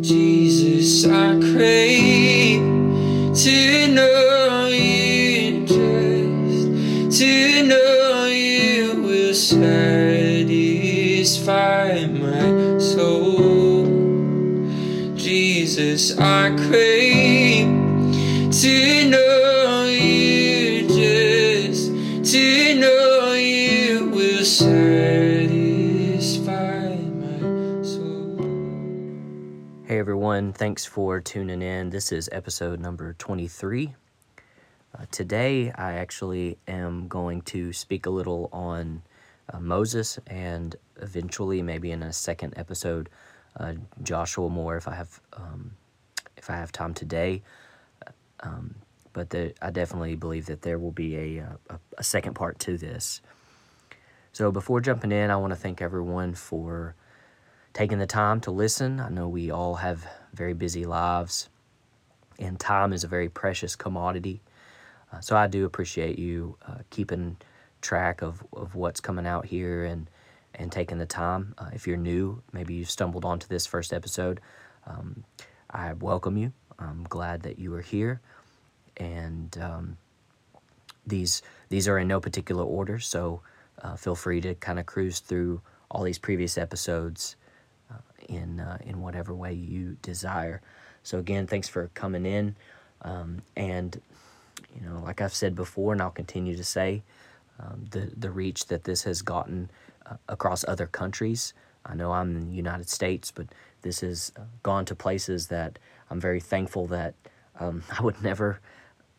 Jesus, I crave to know you just to know you will satisfy my soul. Jesus, I crave thanks for tuning in. This is episode number 23. Uh, today, I actually am going to speak a little on uh, Moses and eventually, maybe in a second episode, uh, Joshua more if I have um, if I have time today. Um, but the, I definitely believe that there will be a, a, a second part to this. So before jumping in, I want to thank everyone for taking the time to listen. I know we all have very busy lives, and time is a very precious commodity. Uh, so I do appreciate you uh, keeping track of, of what's coming out here and and taking the time. Uh, if you're new, maybe you stumbled onto this first episode, um, I welcome you. I'm glad that you are here, and um, these these are in no particular order. So uh, feel free to kind of cruise through all these previous episodes uh, in uh, in whatever way you desire. So again, thanks for coming in, um, and you know, like I've said before, and I'll continue to say, um, the the reach that this has gotten uh, across other countries. I know I'm in the United States, but this has uh, gone to places that I'm very thankful that um, I would never,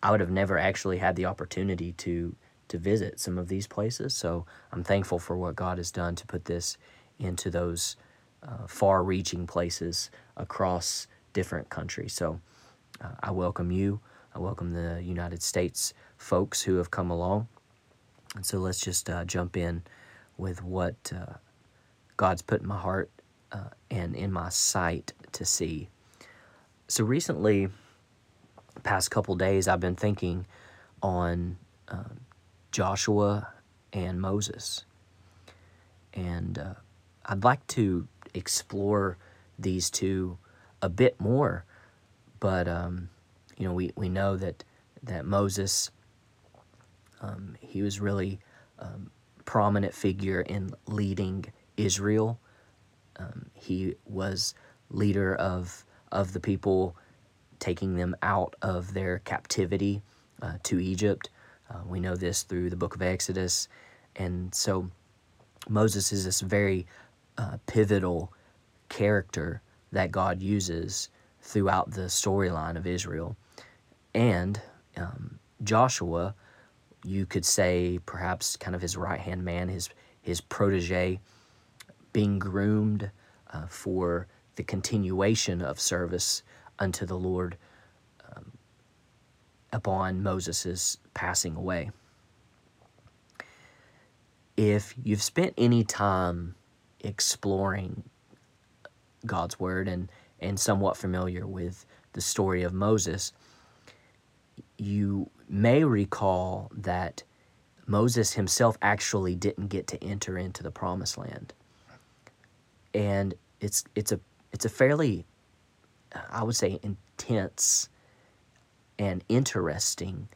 I would have never actually had the opportunity to to visit some of these places. So I'm thankful for what God has done to put this into those uh, far-reaching places across different countries. So uh, I welcome you. I welcome the United States folks who have come along. And so let's just uh, jump in with what uh, God's put in my heart uh, and in my sight to see. So recently, past couple days, I've been thinking on um, Joshua and Moses. And uh, I'd like to explore these two a bit more, but um, you know, we, we know that that Moses, um, he was really um, prominent figure in leading Israel. Um, he was leader of of the people, taking them out of their captivity uh, to Egypt. Uh, we know this through the book of Exodus, and so Moses is this very uh, pivotal character that God uses throughout the storyline of Israel. And um, Joshua, you could say perhaps kind of his right hand man, his his protege, being groomed uh, for the continuation of service unto the Lord um, upon Moses' passing away. If you've spent any time exploring God's Word and, and somewhat familiar with the story of Moses, you may recall that Moses himself actually didn't get to enter into the promised land. And it's it's a it's a fairly I would say intense and interesting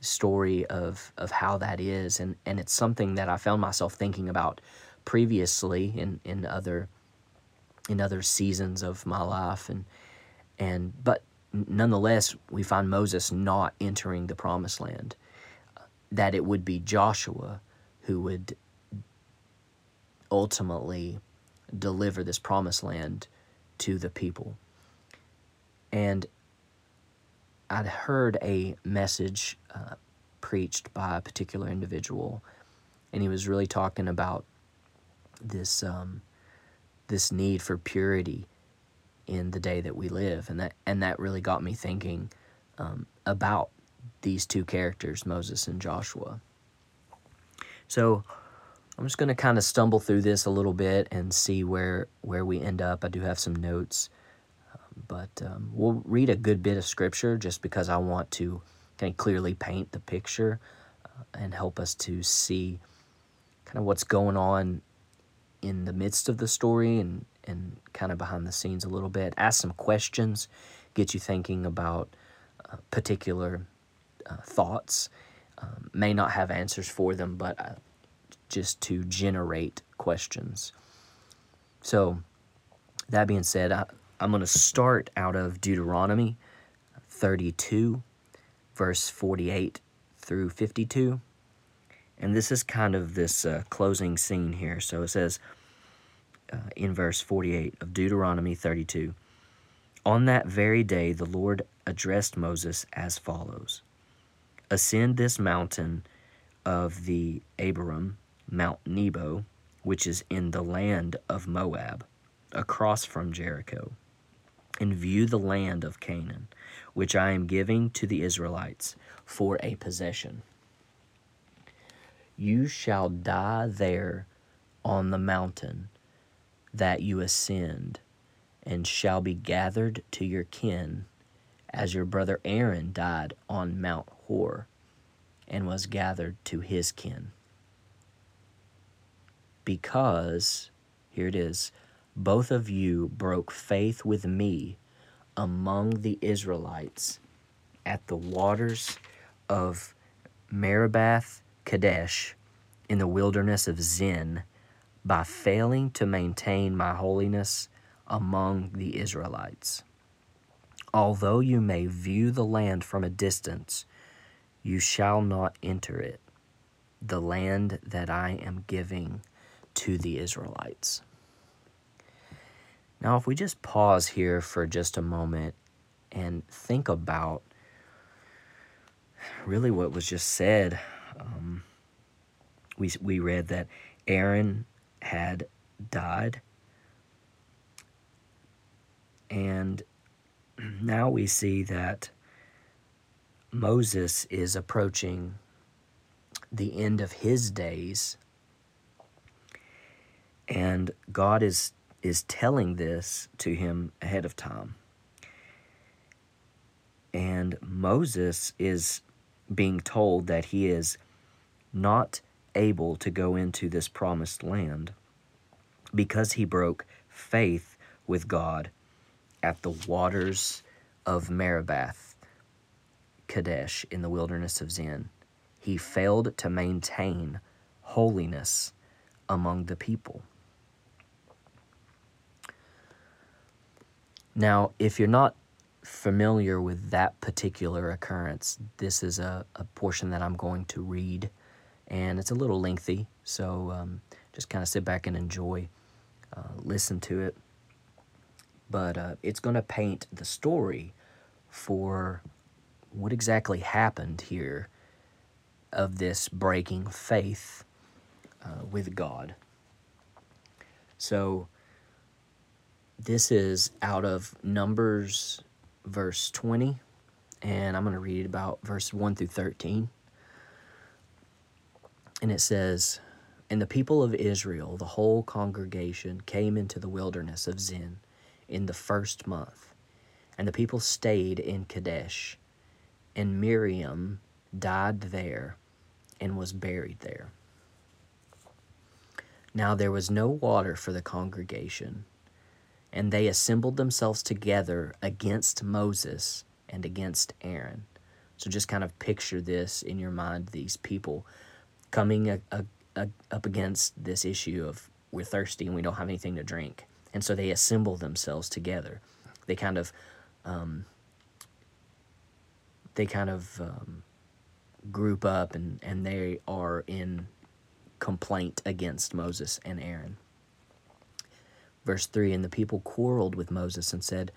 story of of how that is and and it's something that I found myself thinking about previously in in other in other seasons of my life. And and but nonetheless we find Moses not entering the promised land. That it would be Joshua who would ultimately deliver this promised land to the people. And I'd heard a message uh, preached by a particular individual, and he was really talking about this um, this need for purity in the day that we live, and that and that really got me thinking um, about these two characters, Moses and Joshua. So I'm just going to kind of stumble through this a little bit and see where where we end up. I do have some notes but um, we'll read a good bit of scripture just because I want to kind of clearly paint the picture uh, and help us to see kind of what's going on in the midst of the story and, and kind of behind the scenes a little bit, ask some questions, get you thinking about uh, particular uh, thoughts. Um, may not have answers for them, but uh, just to generate questions. So, that being said, I, I'm going to start out of Deuteronomy 32, verse 48 through 52. And this is kind of this uh, closing scene here. So it says uh, in verse 48 of Deuteronomy 32 On that very day, the Lord addressed Moses as follows Ascend this mountain of the Abarim, Mount Nebo, which is in the land of Moab, across from Jericho, and view the land of Canaan, which I am giving to the Israelites for a possession. You shall die there on the mountain that you ascend, and shall be gathered to your kin, as your brother Aaron died on Mount Hor, and was gathered to his kin. Because, here it is, both of you broke faith with me among the Israelites at the waters of Meribah Kadesh in the wilderness of Zin by failing to maintain my holiness among the Israelites. Although you may view the land from a distance, you shall not enter it, the land that I am giving to the Israelites. Now, if we just pause here for just a moment and think about really what was just said, um, we, we read that Aaron had died. And now we see that Moses is approaching the end of his days. And God is, is telling this to him ahead of time. And Moses is being told that he is not able to go into this promised land because he broke faith with God at the waters of Meribah, Kadesh, in the wilderness of Zin. He failed to maintain holiness among the people. Now, if you're not familiar with that particular occurrence, this is a, a portion that I'm going to read and it's a little lengthy, so um, just kind of sit back and enjoy, uh, listen to it. But uh, it's going to paint the story for what exactly happened here of this breaking faith uh, with God. So, this is out of Numbers, verse 20, and I'm going to read about verse 1 through 13 and it says, And the people of Israel, the whole congregation, came into the wilderness of Zin in the first month. And the people stayed in Kadesh. And Miriam died there and was buried there. Now there was no water for the congregation, and they assembled themselves together against Moses and against Aaron. So just kind of picture this in your mind these people coming a, a, a, up against this issue of we're thirsty and we don't have anything to drink. And so they assemble themselves together. They kind of, um, they kind of um, group up and, and they are in complaint against Moses and Aaron. Verse 3 And the people quarreled with Moses and said,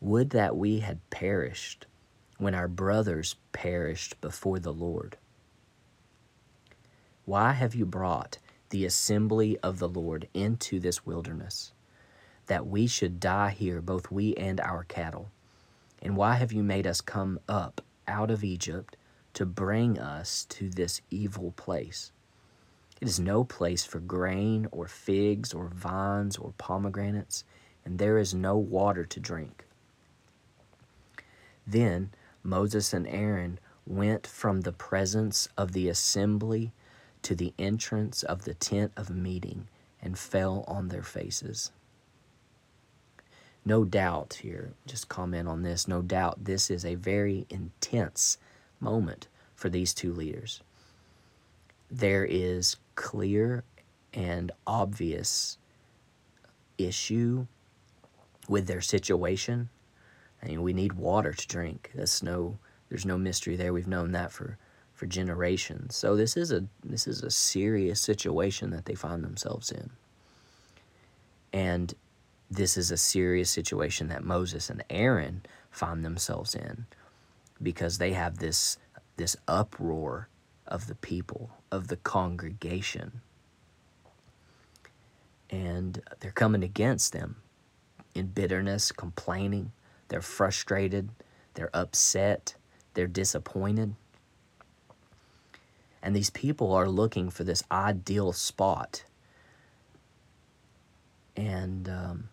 Would that we had perished when our brothers perished before the Lord. Why have you brought the assembly of the Lord into this wilderness, that we should die here, both we and our cattle? And why have you made us come up out of Egypt to bring us to this evil place? It is no place for grain or figs or vines or pomegranates, and there is no water to drink. Then Moses and Aaron went from the presence of the assembly to the entrance of the tent of meeting and fell on their faces. no doubt here, just comment on this, no doubt this is a very intense moment for these two leaders. There is clear and obvious issue with their situation. I mean, we need water to drink. That's no, there's no mystery there. We've known that for, for generations. So this is a this is a serious situation that they find themselves in. And this is a serious situation that Moses and Aaron find themselves in because they have this this uproar of the people, of the congregation. And they're coming against them in bitterness, complaining. They're frustrated. They're upset. They're disappointed. And these people are looking for this ideal spot. And, um,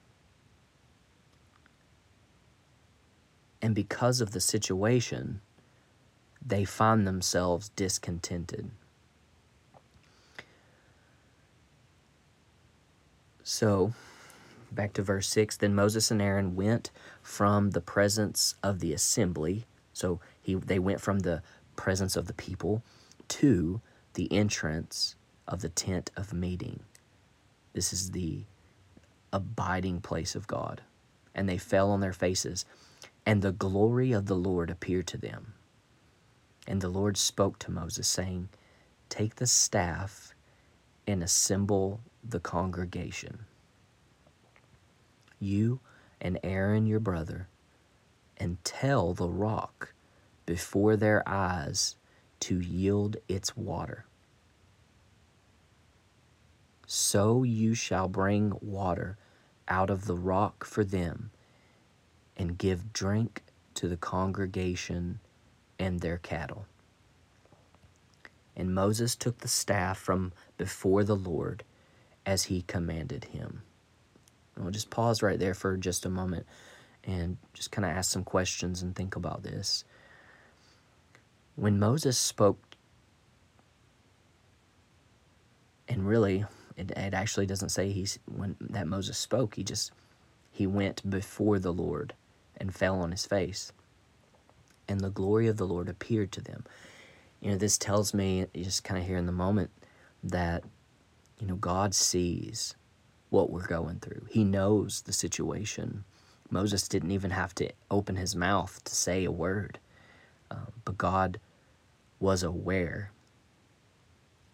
and because of the situation, they find themselves discontented. So, back to verse 6 Then Moses and Aaron went from the presence of the assembly. So, he, they went from the presence of the people to the entrance of the tent of meeting. This is the abiding place of God. And they fell on their faces, and the glory of the Lord appeared to them. And the Lord spoke to Moses, saying, Take the staff and assemble the congregation. You and Aaron your brother, and tell the rock before their eyes to yield its water. So you shall bring water out of the rock for them, and give drink to the congregation and their cattle. And Moses took the staff from before the Lord as he commanded him. I'll just pause right there for just a moment and just kind of ask some questions and think about this. When Moses spoke, and really, it, it actually doesn't say he's when that Moses spoke. He just he went before the Lord and fell on his face and the glory of the Lord appeared to them. You know, this tells me, just kind of here in the moment, that, you know, God sees what we're going through. He knows the situation. Moses didn't even have to open his mouth to say a word, uh, but God was aware.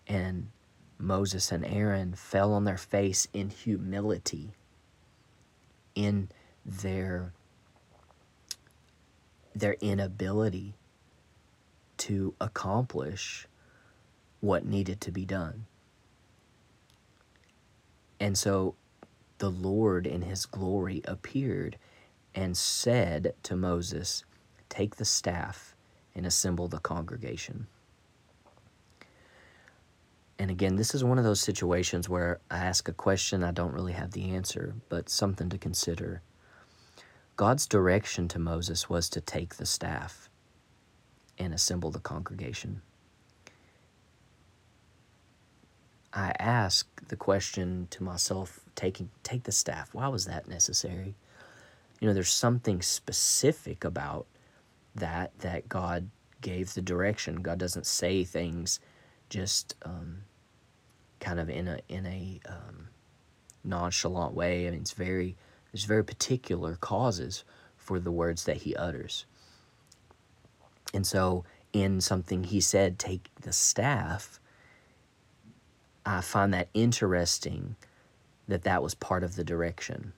And Moses and Aaron fell on their face in humility, in their their inability to accomplish what needed to be done. And so the Lord in his glory appeared and said to Moses, Take the staff and assemble the congregation. And again, this is one of those situations where I ask a question, I don't really have the answer, but something to consider. God's direction to Moses was to take the staff and assemble the congregation. I ask the question to myself taking take the staff why was that necessary you know there's something specific about that that god gave the direction god doesn't say things just um, kind of in a in a um, nonchalant way i mean it's very there's very particular causes for the words that he utters. And so, in something he said, take the staff, I find that interesting that that was part of the direction.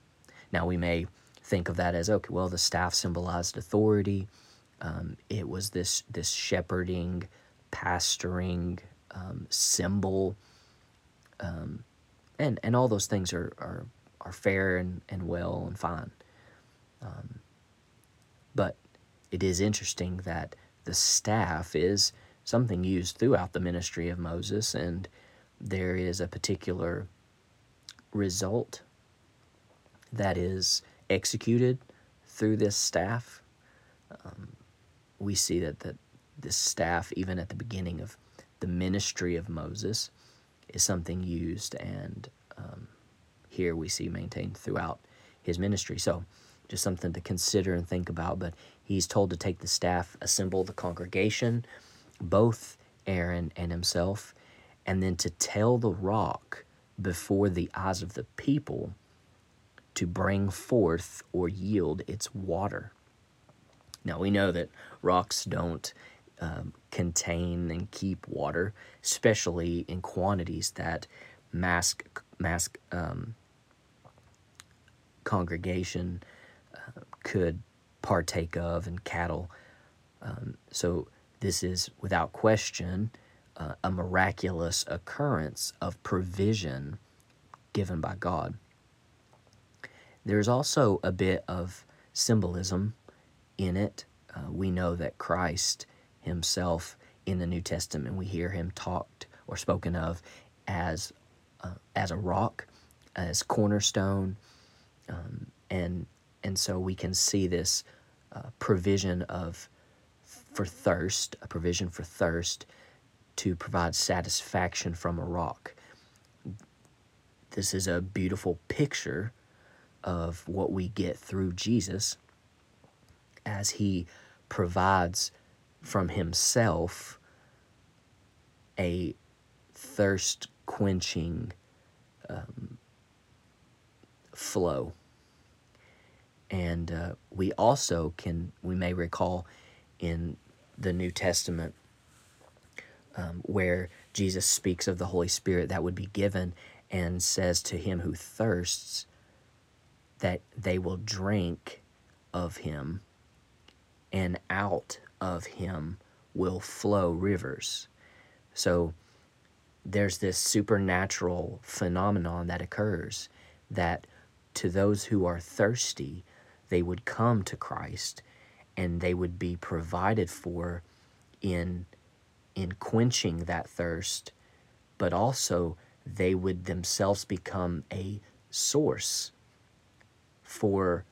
Now, we may think of that as okay, well, the staff symbolized authority. Um, it was this this shepherding, pastoring um, symbol, um, and and all those things are are are fair and, and well and fine. Um, but it is interesting that the staff is something used throughout the ministry of Moses, and there is a particular result that is executed through this staff. Um, we see that the, this staff, even at the beginning of the ministry of Moses, is something used and um, here we see maintained throughout his ministry. So just something to consider and think about. But he's told to take the staff, assemble the congregation, both Aaron and himself, and then to tell the rock before the eyes of the people to bring forth or yield its water. Now we know that rocks don't um, contain and keep water, especially in quantities that mass mass um, congregation uh, could partake of and cattle. Um, so this is without question uh, a miraculous occurrence of provision given by God. There's also a bit of symbolism in it. Uh, we know that Christ himself in the New Testament, we hear him talked or spoken of as uh, as a rock, as cornerstone, um, and and so we can see this uh, provision of for thirst, a provision for thirst to provide satisfaction from a rock. This is a beautiful picture of what we get through Jesus as he provides from himself a thirst quenching um, flow. And uh, we also can, we may recall in the New Testament um, where Jesus speaks of the Holy Spirit that would be given and says to him who thirsts that they will drink of him and out of him will flow rivers. So there's this supernatural phenomenon that occurs that to those who are thirsty, they would come to Christ and they would be provided for in in quenching that thirst, but also they would themselves become a source for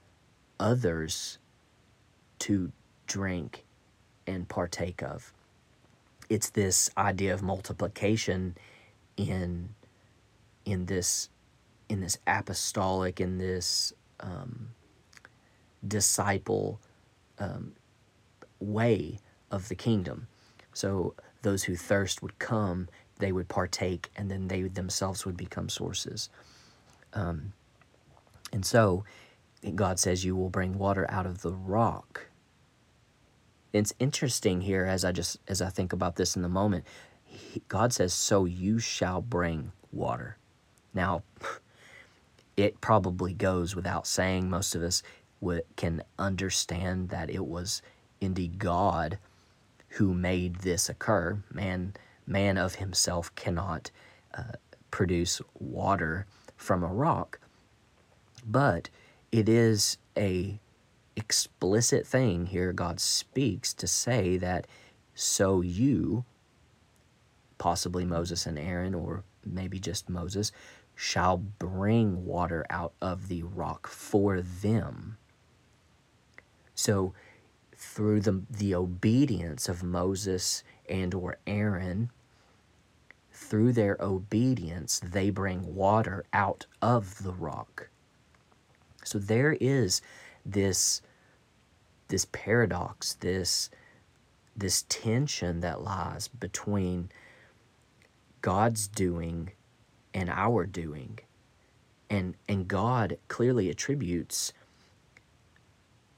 others to drink and partake of. It's this idea of multiplication in in this in this apostolic in this um, disciple um, way of the kingdom. So those who thirst would come, they would partake, and then they themselves would become sources. Um, and so God says, You will bring water out of the rock. It's interesting here as I just as I think about this in the moment. He, God says, "So you shall bring water." Now, it probably goes without saying. Most of us can understand that it was indeed God who made this occur. Man, man of himself cannot uh, produce water from a rock, but it is a explicit thing here. God speaks to say that so you, possibly Moses and Aaron, or maybe just Moses, shall bring water out of the rock for them. So through the, the obedience of Moses and or Aaron, through their obedience, they bring water out of the rock. So there is this this paradox, this this tension that lies between God's doing and our doing. And and God clearly attributes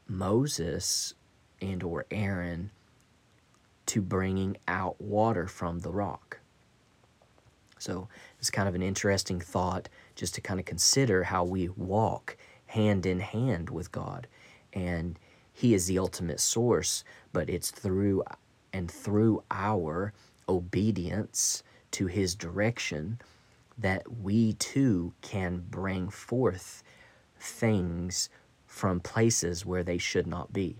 Moses and or Aaron to bringing out water from the rock. So it's kind of an interesting thought just to kind of consider how we walk hand in hand with God. And He is the ultimate source, but it's through and through our obedience to His direction that we too can bring forth things from places where they should not be.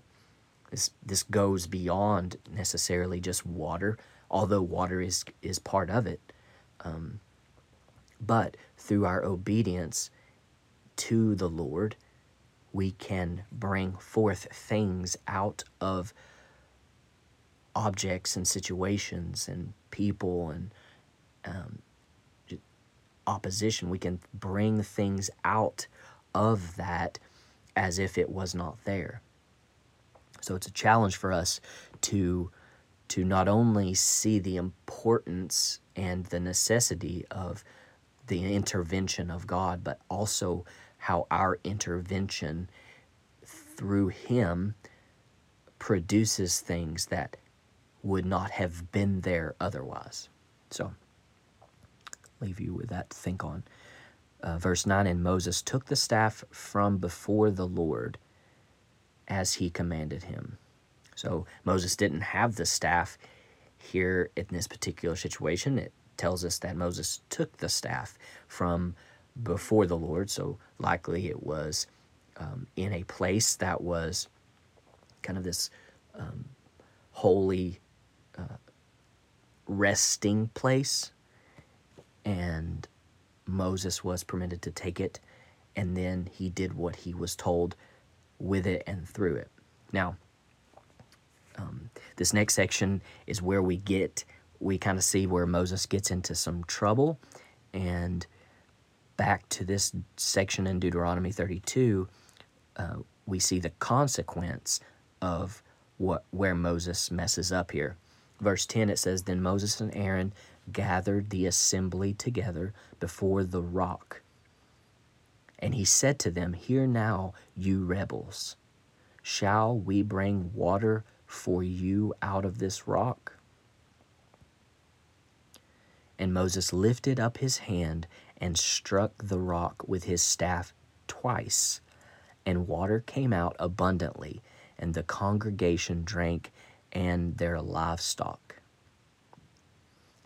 This, this goes beyond necessarily just water, although water is, is part of it. Um, but through our obedience to the Lord, we can bring forth things out of objects and situations and people and um, opposition. We can bring things out of that as if it was not there. So it's a challenge for us to to not only see the importance and the necessity of the intervention of God, but also how our intervention through Him produces things that would not have been there otherwise. So, leave you with that to think on. Uh, verse 9 And Moses took the staff from before the Lord as he commanded him. So, Moses didn't have the staff here in this particular situation. It tells us that Moses took the staff from before the Lord. So, likely it was um, in a place that was kind of this um, holy uh, resting place. And Moses was permitted to take it, and then he did what he was told with it and through it. Now, um, this next section is where we get, we kind of see where Moses gets into some trouble. And back to this section in Deuteronomy 32, uh, we see the consequence of what where Moses messes up here. Verse 10 it says, Then Moses and Aaron gathered the assembly together before the rock. And he said to them, Hear now, you rebels, shall we bring water for you out of this rock? And Moses lifted up his hand and struck the rock with his staff twice, and water came out abundantly, and the congregation drank and their livestock.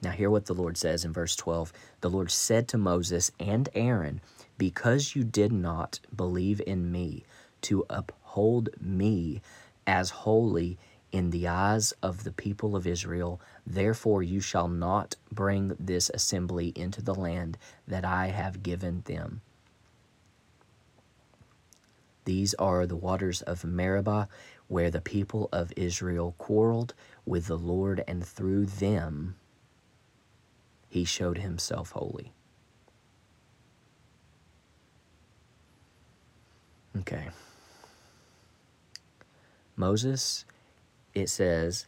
Now, hear what the Lord says in verse 12. The Lord said to Moses and Aaron, Because you did not believe in me to uphold me as holy in the eyes of the people of Israel, therefore you shall not bring this assembly into the land that I have given them. These are the waters of Meribah, where the people of Israel quarreled with the Lord, and through them he showed himself holy. Okay. Moses, it says,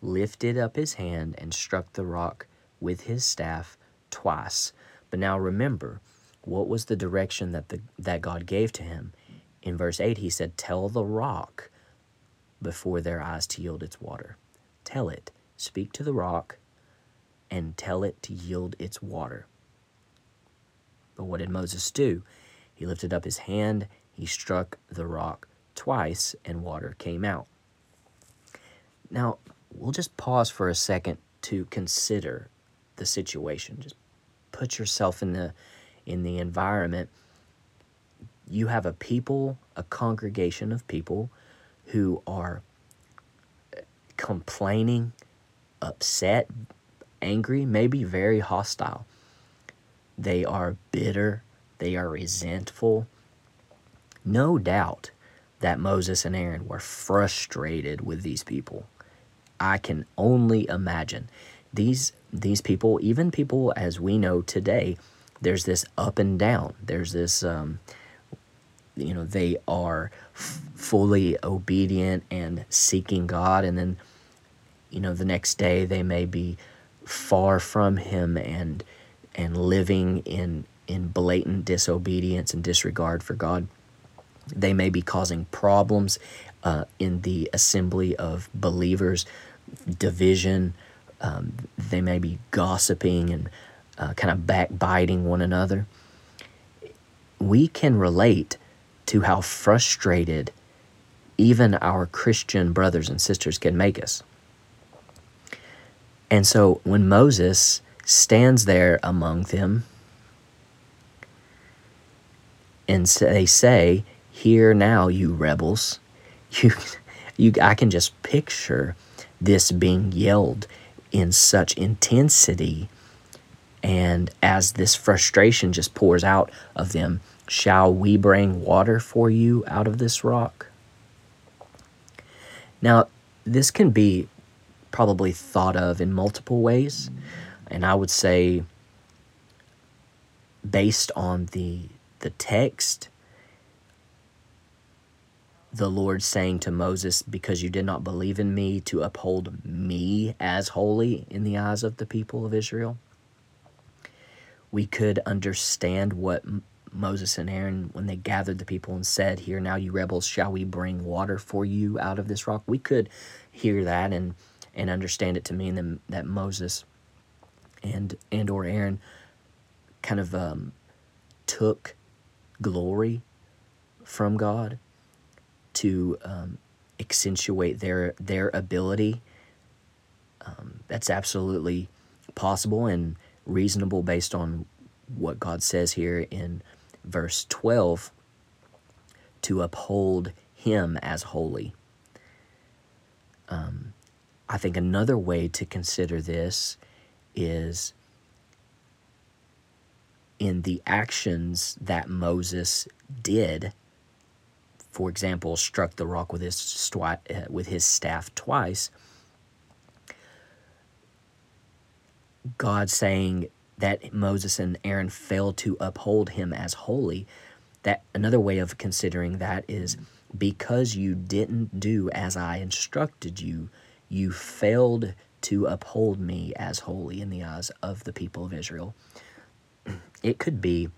lifted up his hand and struck the rock with his staff twice. But now remember, what was the direction that the that God gave to him? In verse 8 he said, "Tell the rock before their eyes to yield its water. Tell it, speak to the rock and tell it to yield its water. But what did Moses do? He lifted up his hand, he struck the rock twice, and water came out. Now, we'll just pause for a second to consider the situation. Just put yourself in the in the environment. You have a people, a congregation of people who are uh, complaining, upset, angry, maybe very hostile. They are bitter, they are resentful. No doubt that Moses and Aaron were frustrated with these people. I can only imagine. These these people, even people as we know today, there's this up and down. There's this um, you know, they are f- fully obedient and seeking God and then you know, the next day they may be far from him and and living in in blatant disobedience and disregard for God. They may be causing problems uh, in the assembly of believers, division. Um, they may be gossiping and uh, kind of backbiting one another. We can relate to how frustrated even our Christian brothers and sisters can make us. And so when Moses stands there among them, and they say, Hear now, you rebels. You, you, I can just picture this being yelled in such intensity. And as this frustration just pours out of them, shall we bring water for you out of this rock? Now, this can be probably thought of in multiple ways. And I would say, based on the, the text, the Lord saying to Moses, Because you did not believe in me, to uphold me as holy in the eyes of the people of Israel. We could understand what Moses and Aaron, when they gathered the people and said, Hear now, you rebels, shall we bring water for you out of this rock? We could hear that and, and understand it to mean that, Moses and, and or Aaron kind of um, took glory from God to um, accentuate their their ability. Um, that's absolutely possible and reasonable based on what God says here in verse 12 to uphold him as holy. Um, I think another way to consider this is in the actions that Moses did. For example, struck the rock with his stwi- uh, with his staff twice. God saying that Moses and Aaron failed to uphold him as holy. That another way of considering that is because you didn't do as I instructed you, you failed to uphold me as holy in the eyes of the people of Israel. It could be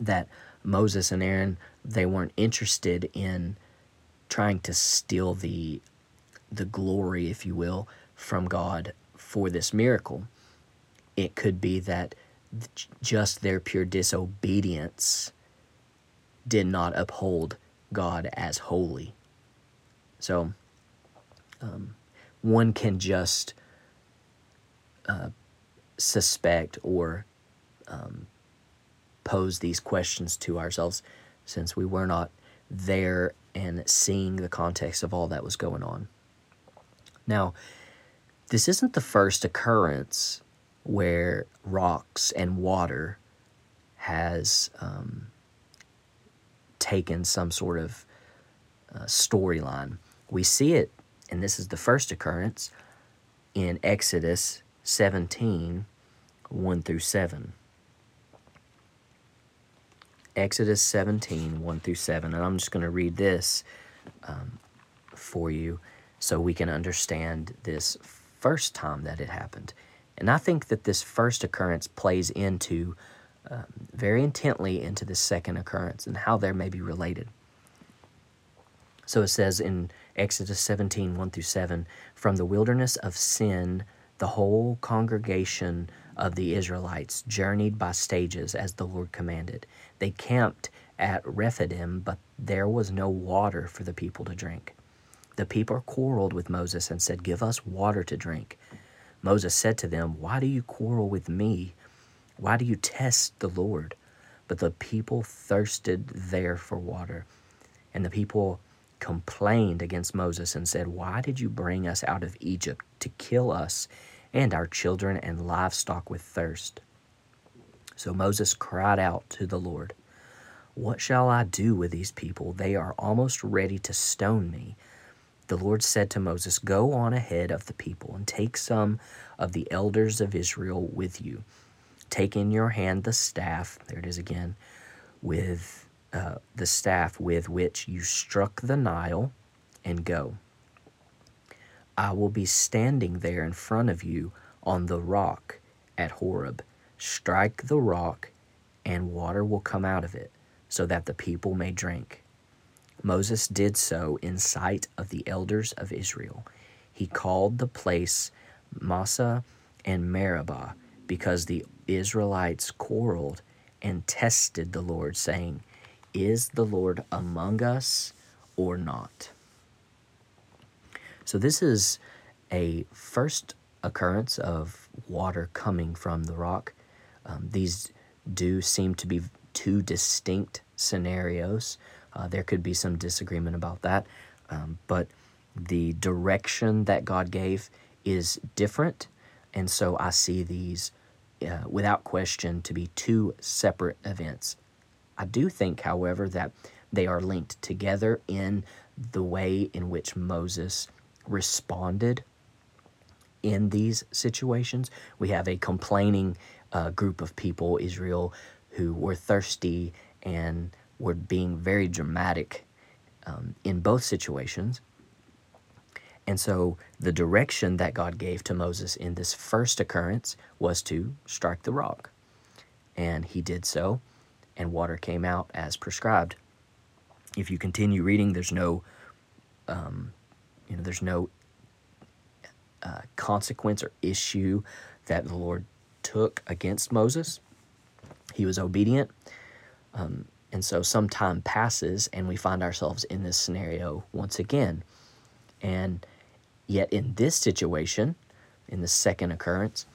that Moses and Aaron they weren't interested in trying to steal the the glory, if you will, from God for this miracle. It could be that just their pure disobedience did not uphold God as holy. So, um, one can just uh, suspect or um, pose these questions to ourselves since we were not there and seeing the context of all that was going on. Now, this isn't the first occurrence where rocks and water has um, taken some sort of uh, storyline. We see it, and this is the first occurrence in Exodus 17 1 through 7. Exodus 17, 1 through 7. And I'm just going to read this um, for you so we can understand this first time that it happened. And I think that this first occurrence plays into um, very intently into the second occurrence and how they may be related. So it says in Exodus 17, 1 through 7 From the wilderness of Sin, the whole congregation of the Israelites journeyed by stages as the Lord commanded. They camped at Rephidim, but there was no water for the people to drink. The people quarreled with Moses and said, Give us water to drink. Moses said to them, Why do you quarrel with me? Why do you test the Lord? But the people thirsted there for water. And the people complained against Moses and said, Why did you bring us out of Egypt to kill us and our children and livestock with thirst? So Moses cried out to the Lord, What shall I do with these people? They are almost ready to stone me. The Lord said to Moses, Go on ahead of the people and take some of the elders of Israel with you. Take in your hand the staff, there it is again, with uh, the staff with which you struck the Nile, and go. I will be standing there in front of you on the rock at Horeb strike the rock, and water will come out of it, so that the people may drink. Moses did so in sight of the elders of Israel. He called the place Massah and Meribah, because the Israelites quarreled and tested the Lord, saying, Is the Lord among us or not? So, this is a first occurrence of water coming from the rock. Um, these do seem to be two distinct scenarios. Uh, there could be some disagreement about that, um, but the direction that God gave is different, and so I see these uh, without question to be two separate events. I do think, however, that they are linked together in the way in which Moses responded in these situations. We have a complaining uh, group of people, Israel, who were thirsty and were being very dramatic um, in both situations. And so the direction that God gave to Moses in this first occurrence was to strike the rock. And he did so, and water came out as prescribed. If you continue reading, there's no, um, you know, there's no uh, consequence or issue that the Lord took against Moses. He was obedient. Um, and so some time passes, and we find ourselves in this scenario once again. And yet, in this situation, in the second occurrence,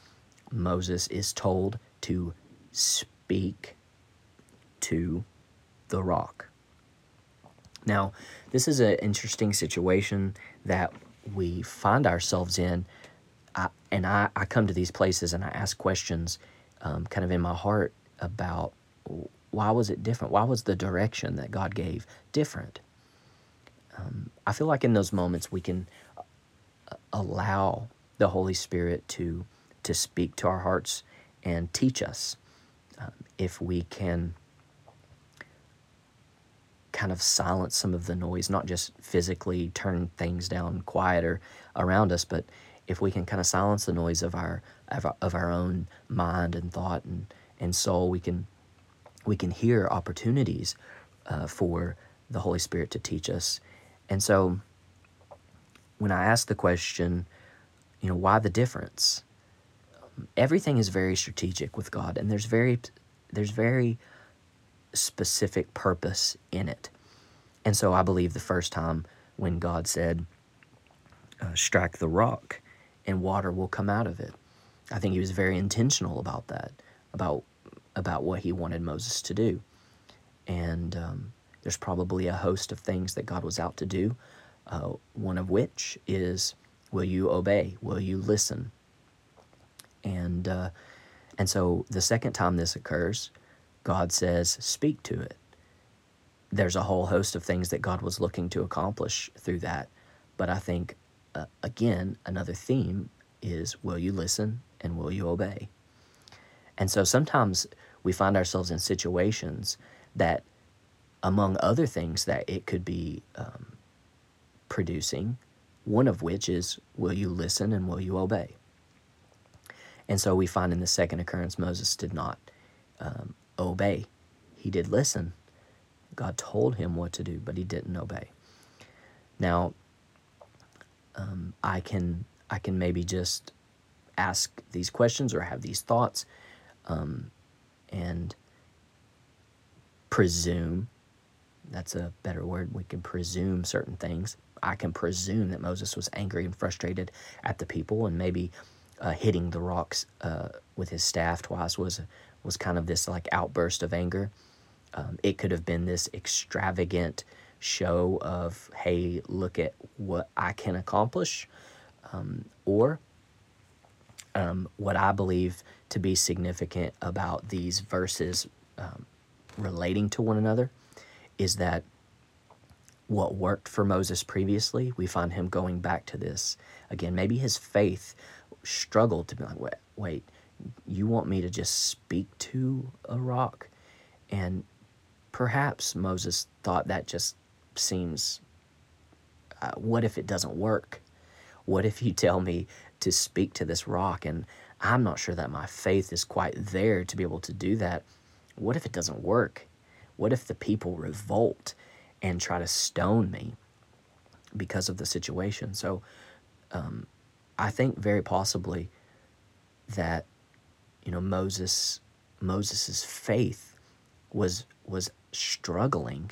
Moses is told to speak to the rock. Now, this is an interesting situation that we find ourselves in. And I, I come to these places and I ask questions um, kind of in my heart about why was it different? Why was the direction that God gave different? Um, I feel like in those moments we can uh, allow the Holy Spirit to to speak to our hearts and teach us. Um, if we can kind of silence some of the noise, not just physically turn things down quieter around us, but if we can kind of silence the noise of our of our, of our own mind and thought and, and soul, we can we can hear opportunities uh, for the Holy Spirit to teach us. And so when I ask the question, you know, why the difference? Everything is very strategic with God, and there's very there's very specific purpose in it. And so I believe the first time when God said, uh, strike the rock and water will come out of it. I think he was very intentional about that, about about what he wanted Moses to do. And um, there's probably a host of things that God was out to do, uh, one of which is will you obey? Will you listen? And, uh, and so the second time this occurs, God says, speak to it. There's a whole host of things that God was looking to accomplish through that. But I think, uh, again, another theme is will you listen and will you obey? And so sometimes we find ourselves in situations that, among other things that it could be um, producing, one of which is will you listen and will you obey? And so we find in the second occurrence, Moses did not um, obey. He did listen. God told him what to do, but he didn't obey. Now, um, I can I can maybe just ask these questions or have these thoughts um, and presume that's a better word we can presume certain things. I can presume that moses was angry and frustrated at the people and maybe uh, hitting the rocks uh, with his staff twice was was kind of this like outburst of anger. Um, it could have been this extravagant show of hey look at what i can accomplish um, or um, what I believe to be significant about these verses um, relating to one another is that what worked for Moses previously, we find him going back to this again. Maybe his faith struggled to be like, wait, wait, you want me to just speak to a rock? And perhaps Moses thought that just seems, uh, what if it doesn't work? What if you tell me to speak to this rock and I'm not sure that my faith is quite there to be able to do that. What if it doesn't work? What if the people revolt and try to stone me because of the situation? So um, I think very possibly that you know Moses Moses's faith was was struggling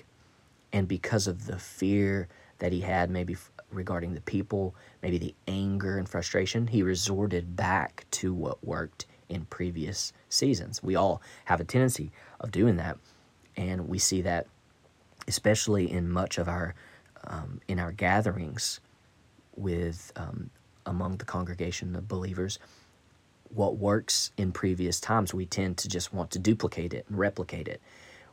and because of the fear that he had maybe regarding the people, maybe the anger and frustration, he resorted back to what worked in previous seasons. We all have a tendency of doing that, and we see that especially in much of our um, in our gatherings with um, among the congregation of believers. What works in previous times, we tend to just want to duplicate it and replicate it,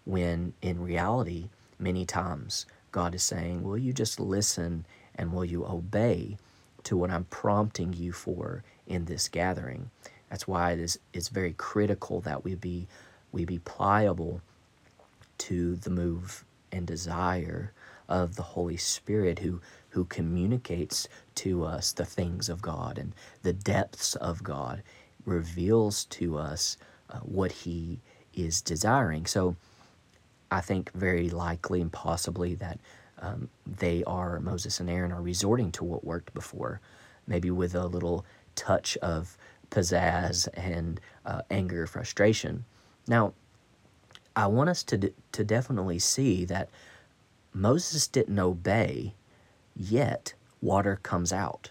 when in reality, many times God is saying, Will you just listen and will you obey to what I'm prompting you for in this gathering? That's why it is it's very critical that we be we be pliable to the move and desire of the Holy Spirit who who communicates to us the things of God and the depths of God, reveals to us uh, what He is desiring. So I think very likely and possibly that um, they are, Moses and Aaron are resorting to what worked before, maybe with a little touch of pizzazz and uh, anger, frustration. Now, I want us to, d- to definitely see that Moses didn't obey, yet water comes out.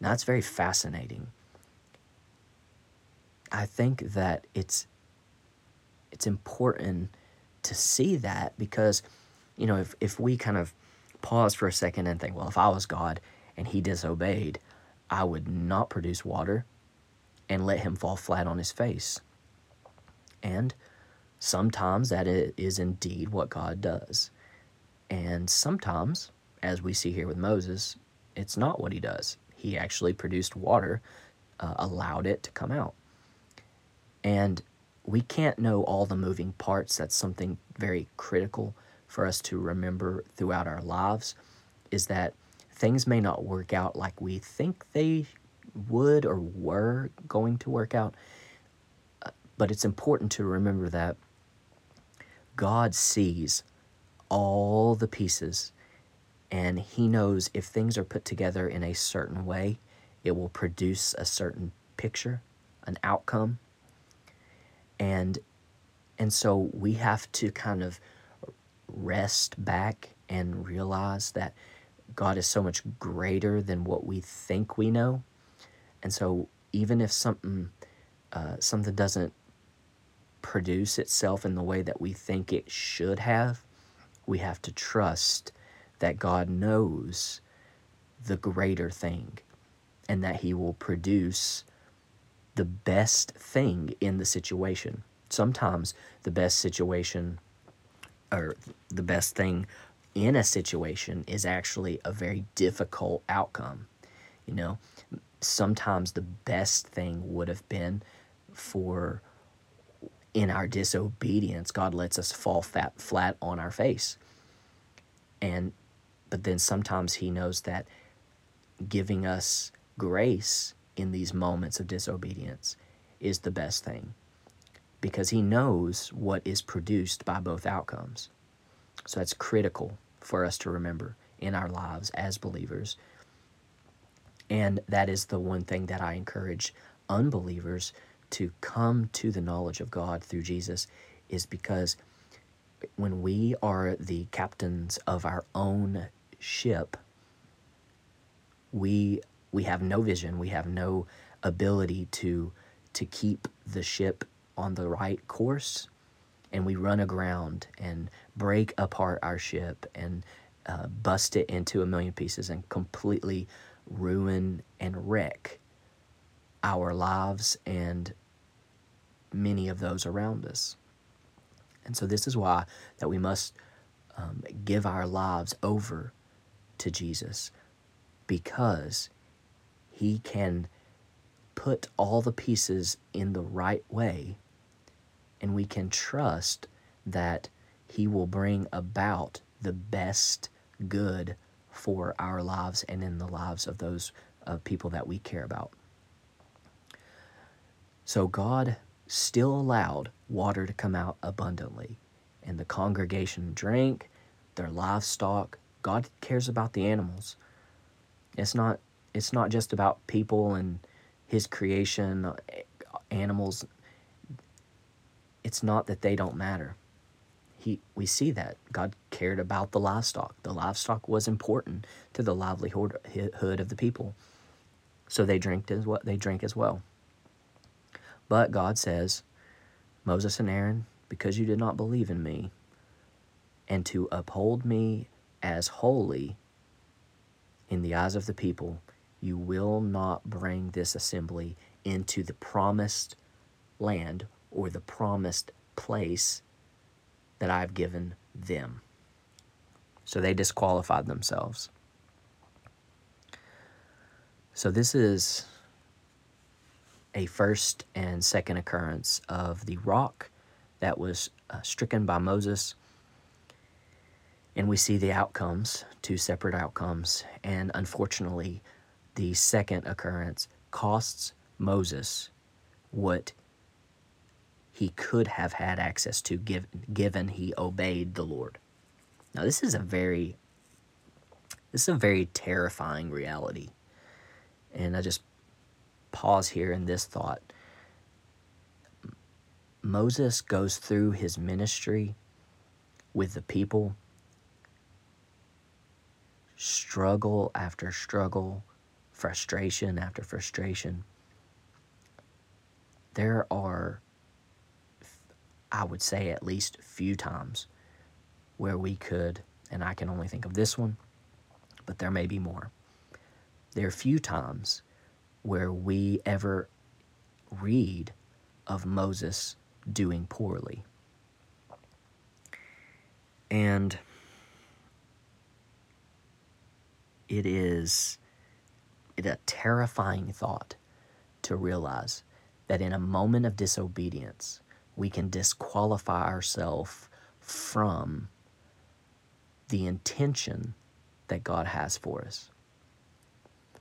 Now, that's very fascinating. I think that it's it's important to see that because you know if, if we kind of pause for a second and think well if i was god and he disobeyed i would not produce water and let him fall flat on his face. And sometimes that is indeed what god does. And sometimes as we see here with moses it's not what he does. He actually produced water uh, allowed it to come out. And we can't know all the moving parts. That's something very critical for us to remember throughout our lives is that things may not work out like we think they would or were going to work out. But it's important to remember that God sees all the pieces and He knows if things are put together in a certain way, it will produce a certain picture, an outcome and and so we have to kind of rest back and realize that God is so much greater than what we think we know. And so even if something uh, something doesn't produce itself in the way that we think it should have, we have to trust that God knows the greater thing and that He will produce the best thing in the situation. Sometimes the best situation or the best thing in a situation is actually a very difficult outcome. You know, sometimes the best thing would have been for in our disobedience, God lets us fall fat, flat on our face. And but then sometimes he knows that giving us grace in these moments of disobedience is the best thing because he knows what is produced by both outcomes. So that's critical for us to remember in our lives as believers. And that is the one thing that I encourage unbelievers to come to the knowledge of God through Jesus is because when we are the captains of our own ship, we we have no vision, we have no ability to to keep the ship on the right course, and we run aground and break apart our ship and uh, bust it into a million pieces and completely ruin and wreck our lives and many of those around us. And so this is why that we must um, give our lives over to Jesus because he can put all the pieces in the right way, and we can trust that He will bring about the best good for our lives and in the lives of those uh, people that we care about. So God still allowed water to come out abundantly, and the congregation drank their livestock. God cares about the animals. It's not it's not just about people and his creation, uh, animals. It's not that they don't matter. He, we see that God cared about the livestock. The livestock was important to the livelihood of the people, so they drank as well. They drank as well. But God says, Moses and Aaron, because you did not believe in me, and to uphold me as holy in the eyes of the people, you will not bring this assembly into the promised land or the promised place that I've given them. So they disqualified themselves. So this is a first and second occurrence of the rock that was uh, stricken by Moses. And we see the outcomes, two separate outcomes. And unfortunately, the second occurrence costs Moses what he could have had access to give, given he obeyed the Lord. Now this is a very this is a very terrifying reality. And I just pause here in this thought. Moses goes through his ministry with the people, struggle after struggle, frustration after frustration. There are, I would say, at least few times where we could, and I can only think of this one, but there may be more. There are few times where we ever read of Moses doing poorly. And it is a terrifying thought to realize that in a moment of disobedience, we can disqualify ourselves from the intention that God has for us.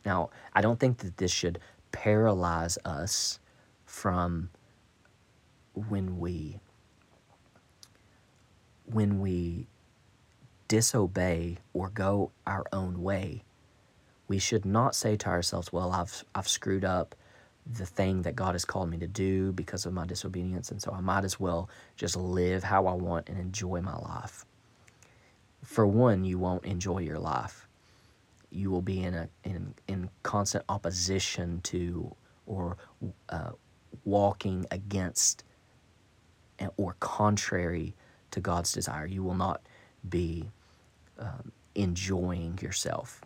Now, I don't think that this should paralyze us from when we when we disobey or go our own way, we should not say to ourselves, "Well, I've I've screwed up the thing that God has called me to do because of my disobedience, and so I might as well just live how I want and enjoy my life." For one, you won't enjoy your life. You will be in a in in constant opposition to or uh, walking against or contrary to God's desire. You will not be um, enjoying yourself.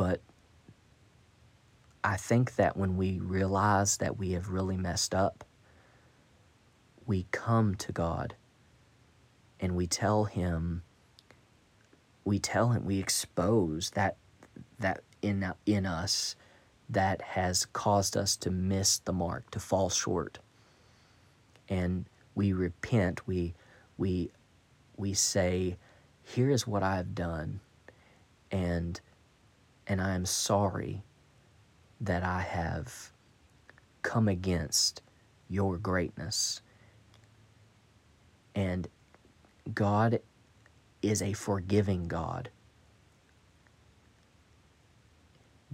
But I think that when we realize that we have really messed up, we come to God and we tell him we tell him we expose that that in in us that has caused us to miss the mark to fall short. And we repent. We we we say here is what I've done and and I am sorry that I have come against your greatness and God is a forgiving God.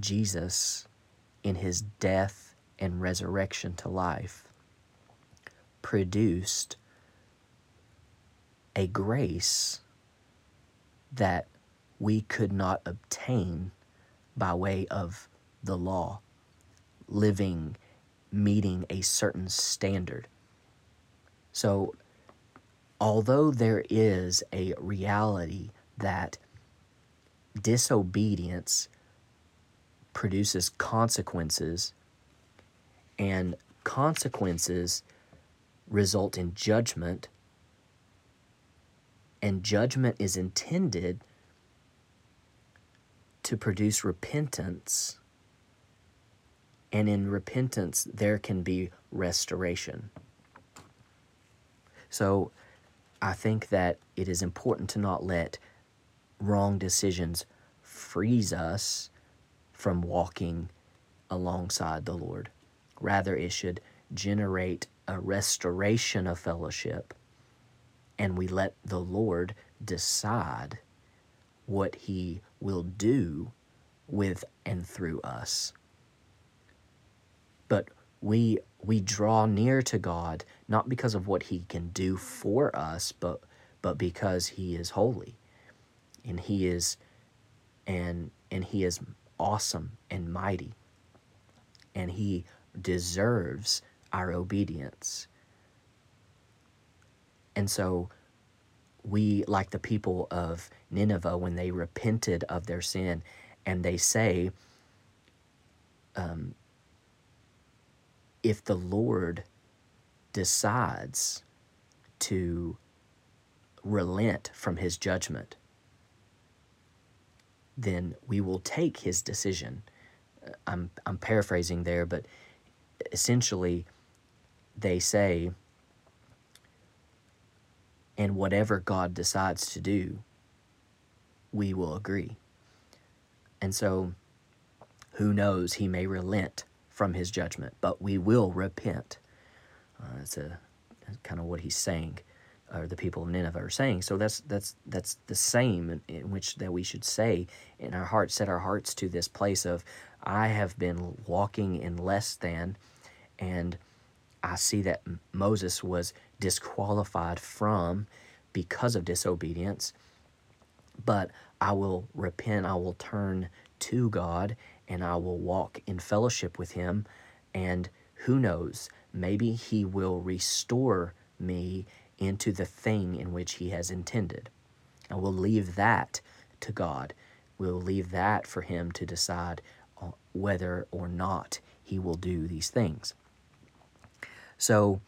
Jesus, in his death and resurrection to life, produced a grace that we could not obtain by way of the law, living, meeting a certain standard. So although there is a reality that disobedience produces consequences and consequences result in judgment and judgment is intended to produce repentance and in repentance there can be restoration so I think that it is important to not let wrong decisions freeze us from walking alongside the Lord. Rather, it should generate a restoration of fellowship, and we let the Lord decide what He will do with and through us. But we we draw near to God not because of what he can do for us but but because he is holy. And he is and and he is awesome and mighty. And he deserves our obedience. And so we like the people of Nineveh when they repented of their sin and they say um, if the Lord decides to relent from his judgment, then we will take his decision. Uh, I'm, I'm paraphrasing there, but essentially, they say, And whatever God decides to do, we will agree. And so, who knows, he may relent from his judgment, but we will repent. Uh, that's a that's kind of what he's saying, or the people of Nineveh are saying. So that's that's that's the same in, in which that we should say in our hearts, set our hearts to this place of, I have been walking in less than, and I see that Moses was disqualified from because of disobedience, but I will repent, I will turn to God, and I will walk in fellowship with Him. And who knows, maybe He will restore me into the thing in which He has intended. And we'll leave that to God. We'll leave that for Him to decide uh, whether or not He will do these things. So,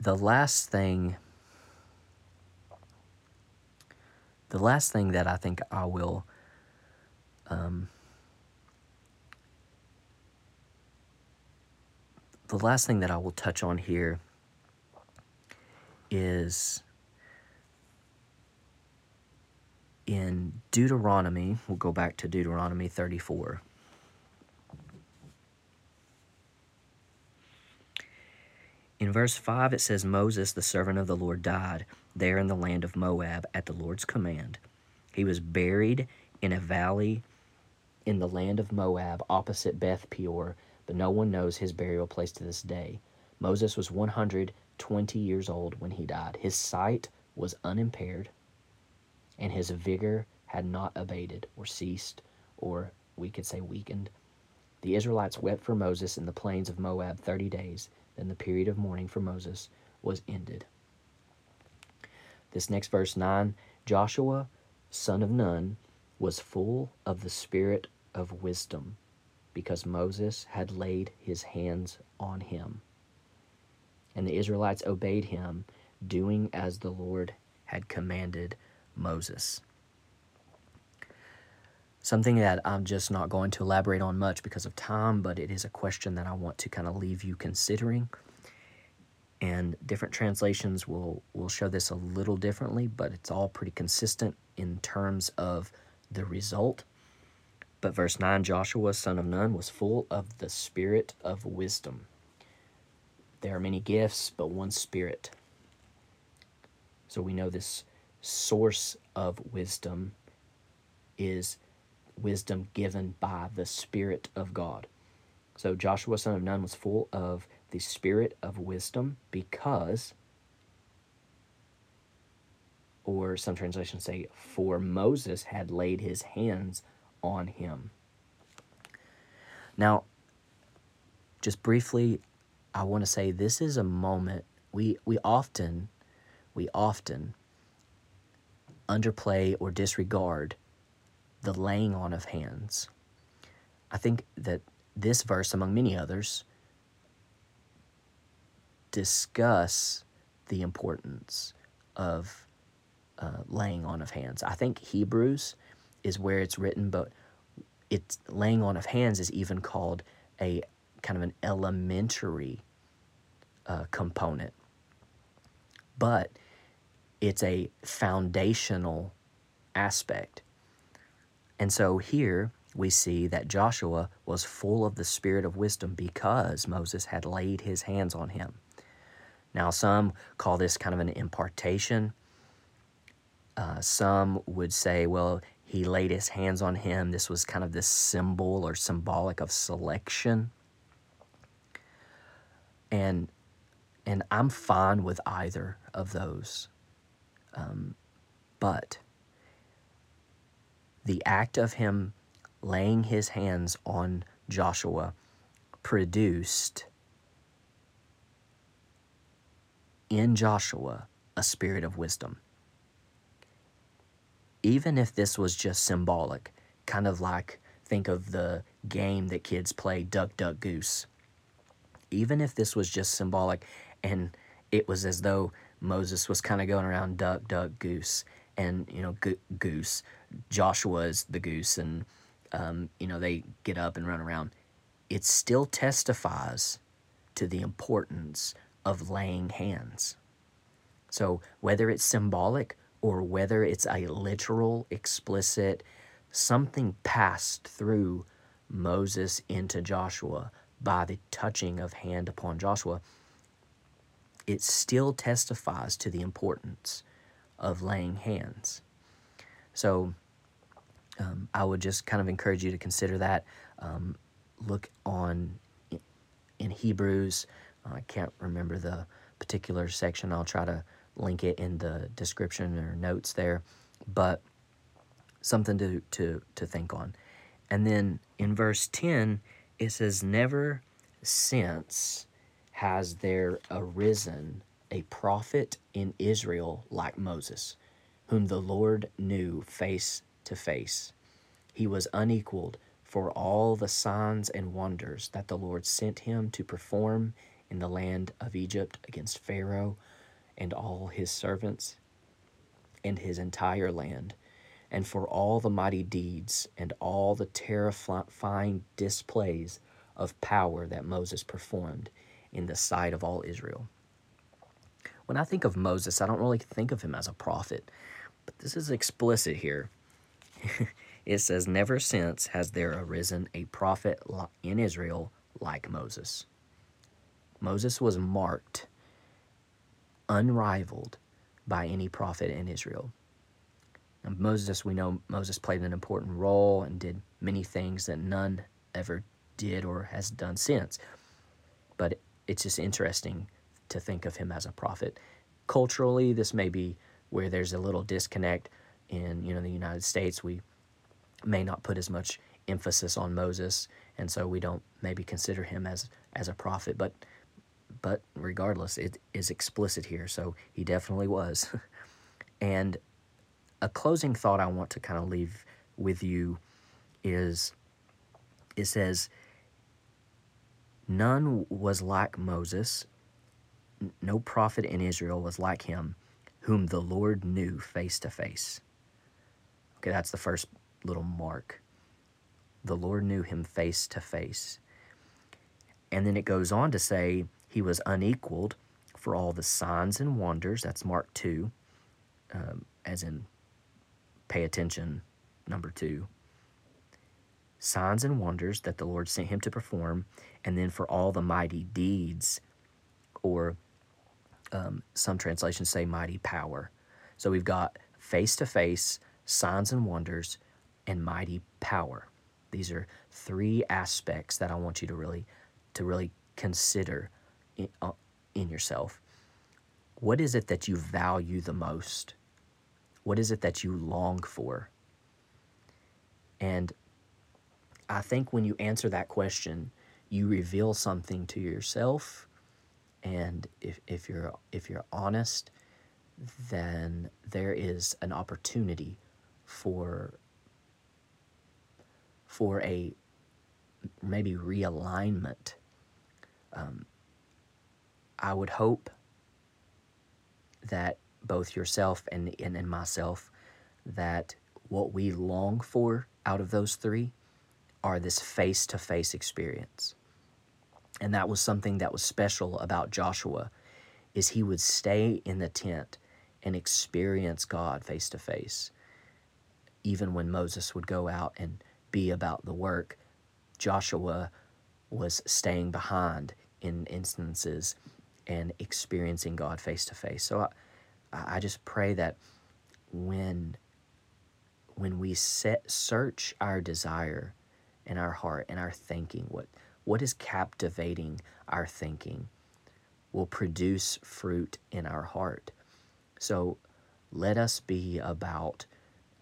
the last thing the last thing that I think I will um, the last thing that I will touch on here is in Deuteronomy, we'll go back to Deuteronomy 34. In verse 5, it says, Moses, the servant of the Lord, died there in the land of Moab at the Lord's command. He was buried in a valley in the land of Moab opposite Beth Peor, but no one knows his burial place to this day. Moses was 120 years old when he died. His sight was unimpaired, and his vigor had not abated or ceased, or we could say weakened. The Israelites wept for Moses in the plains of Moab 30 days. Then the period of mourning for Moses was ended. This next verse 9 Joshua, son of Nun, was full of the spirit of wisdom because Moses had laid his hands on him. And the Israelites obeyed him, doing as the Lord had commanded Moses. Something that I'm just not going to elaborate on much because of time, but it is a question that I want to kind of leave you considering. And different translations will, will show this a little differently, but it's all pretty consistent in terms of the result. But verse 9 Joshua, son of Nun, was full of the spirit of wisdom. There are many gifts, but one spirit. So we know this source of wisdom is wisdom given by the Spirit of God. So Joshua, son of Nun, was full of the Spirit of wisdom because, or some translations say, for Moses had laid his hands on him. Now, just briefly, I want to say this is a moment we we often we often underplay or disregard the laying on of hands. I think that this verse, among many others, discuss the importance of uh, laying on of hands. I think Hebrews is where it's written, but it's laying on of hands is even called a kind of an elementary uh, component, but it's a foundational aspect and so here we see that Joshua was full of the spirit of wisdom because Moses had laid his hands on him. Now, some call this kind of an impartation. Uh, some would say, well, he laid his hands on him. This was kind of this symbol or symbolic of selection. And and I'm fine with either of those. Um, but the act of him laying his hands on Joshua produced in Joshua a spirit of wisdom. Even if this was just symbolic, kind of like think of the game that kids play, Duck, Duck, Goose. Even if this was just symbolic and it was as though Moses was kind of going around duck, duck, goose, and, you know, go- goose, Joshua is the goose, and um, you know they get up and run around. It still testifies to the importance of laying hands. So, whether it's symbolic or whether it's a literal, explicit, something passed through Moses into Joshua by the touching of hand upon Joshua, it still testifies to the importance of laying hands. So, um, I would just kind of encourage you to consider that. Um, look on in Hebrews. I can't remember the particular section. I'll try to link it in the description or notes there. But something to, to, to think on. And then in verse 10, it says, Never since has there arisen a prophet in Israel like Moses, whom the Lord knew face to face. He was unequaled for all the signs and wonders that the Lord sent him to perform in the land of Egypt against Pharaoh and all his servants and his entire land, and for all the mighty deeds and all the terrifying displays of power that Moses performed in the sight of all Israel. When I think of Moses, I don't really think of him as a prophet, but this is explicit here. it says, Never since has there arisen a prophet in Israel like Moses. Moses was marked, unrivaled by any prophet in Israel. And Moses, we know Moses played an important role and did many things that none ever did or has done since. But it's just interesting to think of him as a prophet. Culturally, this may be where there's a little disconnect in you know the United States. We may not put as much emphasis on Moses, and so we don't maybe consider him as as a prophet. But but regardless, it is explicit here, so he definitely was. and a closing thought I want to kind of leave with you is it says None was like Moses, no prophet in Israel was like him, whom the Lord knew face to face. Okay, that's the first little mark. The Lord knew him face to face. And then it goes on to say he was unequaled for all the signs and wonders. That's Mark 2, um, as in pay attention, number 2 signs and wonders that the Lord sent him to perform, and then for all the mighty deeds, or um, some translations say mighty power. So we've got face to face, signs and wonders, and mighty power. These are three aspects that I want you to really to really consider in, uh, in yourself. What is it that you value the most? What is it that you long for? And I think when you answer that question, you reveal something to yourself. And if, if you're if you're honest, then there is an opportunity for for a maybe realignment. Um, I would hope that both yourself and, and, and myself that what we long for out of those three are this face to face experience. And that was something that was special about Joshua is he would stay in the tent and experience God face to face. Even when Moses would go out and be about the work, Joshua was staying behind in instances and experiencing God face to face. So I, I just pray that when when we set search our desire in our heart and our thinking, what, what is captivating our thinking, will produce fruit in our heart. So let us be about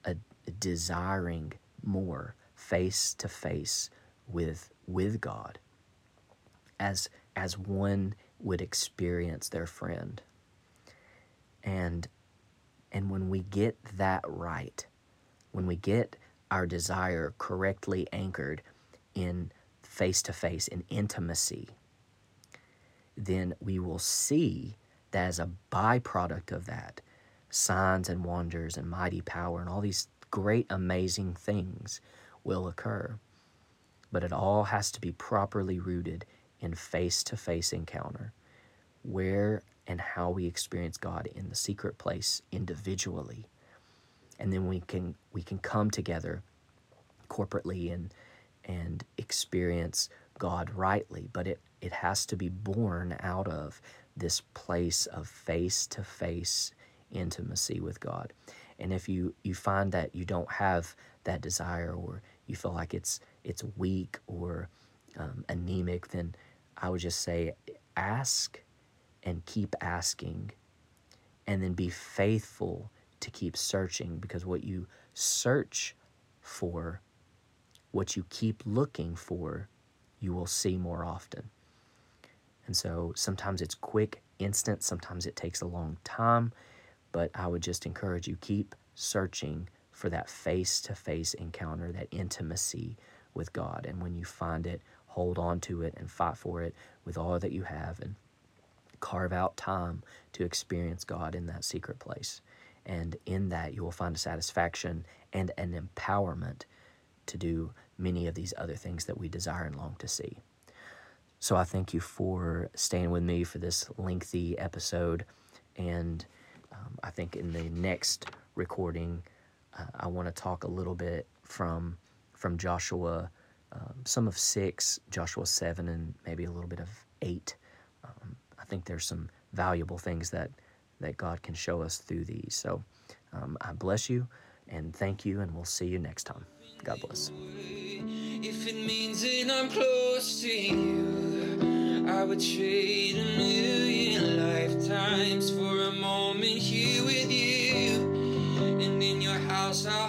a, desiring more face to face with with God as as one would experience their friend. And and when we get that right, when we get our desire correctly anchored in face to face, in intimacy, then we will see that as a byproduct of that, signs and wonders and mighty power and all these great, amazing things will occur. But it all has to be properly rooted in face to face encounter where and how we experience God in the secret place individually. And then we can we can come together corporately and and experience God rightly, but it, it has to be born out of this place of face to face intimacy with God. And if you, you find that you don't have that desire or you feel like it's it's weak or um, anemic, then I would just say ask and keep asking and then be faithful to keep searching because what you search for, what you keep looking for, you will see more often. And so sometimes it's quick, instant, sometimes it takes a long time, but I would just encourage you keep searching for that face to face encounter, that intimacy with God. And when you find it, hold on to it and fight for it with all that you have and carve out time to experience God in that secret place. And in that, you will find a satisfaction and an empowerment to do many of these other things that we desire and long to see. So I thank you for staying with me for this lengthy episode. And um, I think in the next recording, uh, I want to talk a little bit from from Joshua, um, some of six, Joshua seven, and maybe a little bit of eight. Um, I think there's some valuable things that that God can show us through these. So um, I bless you and thank you, and we'll see you next time. God bless. If it means that I'm close to you, I would trade a million lifetimes for a moment here with you. And in your house, I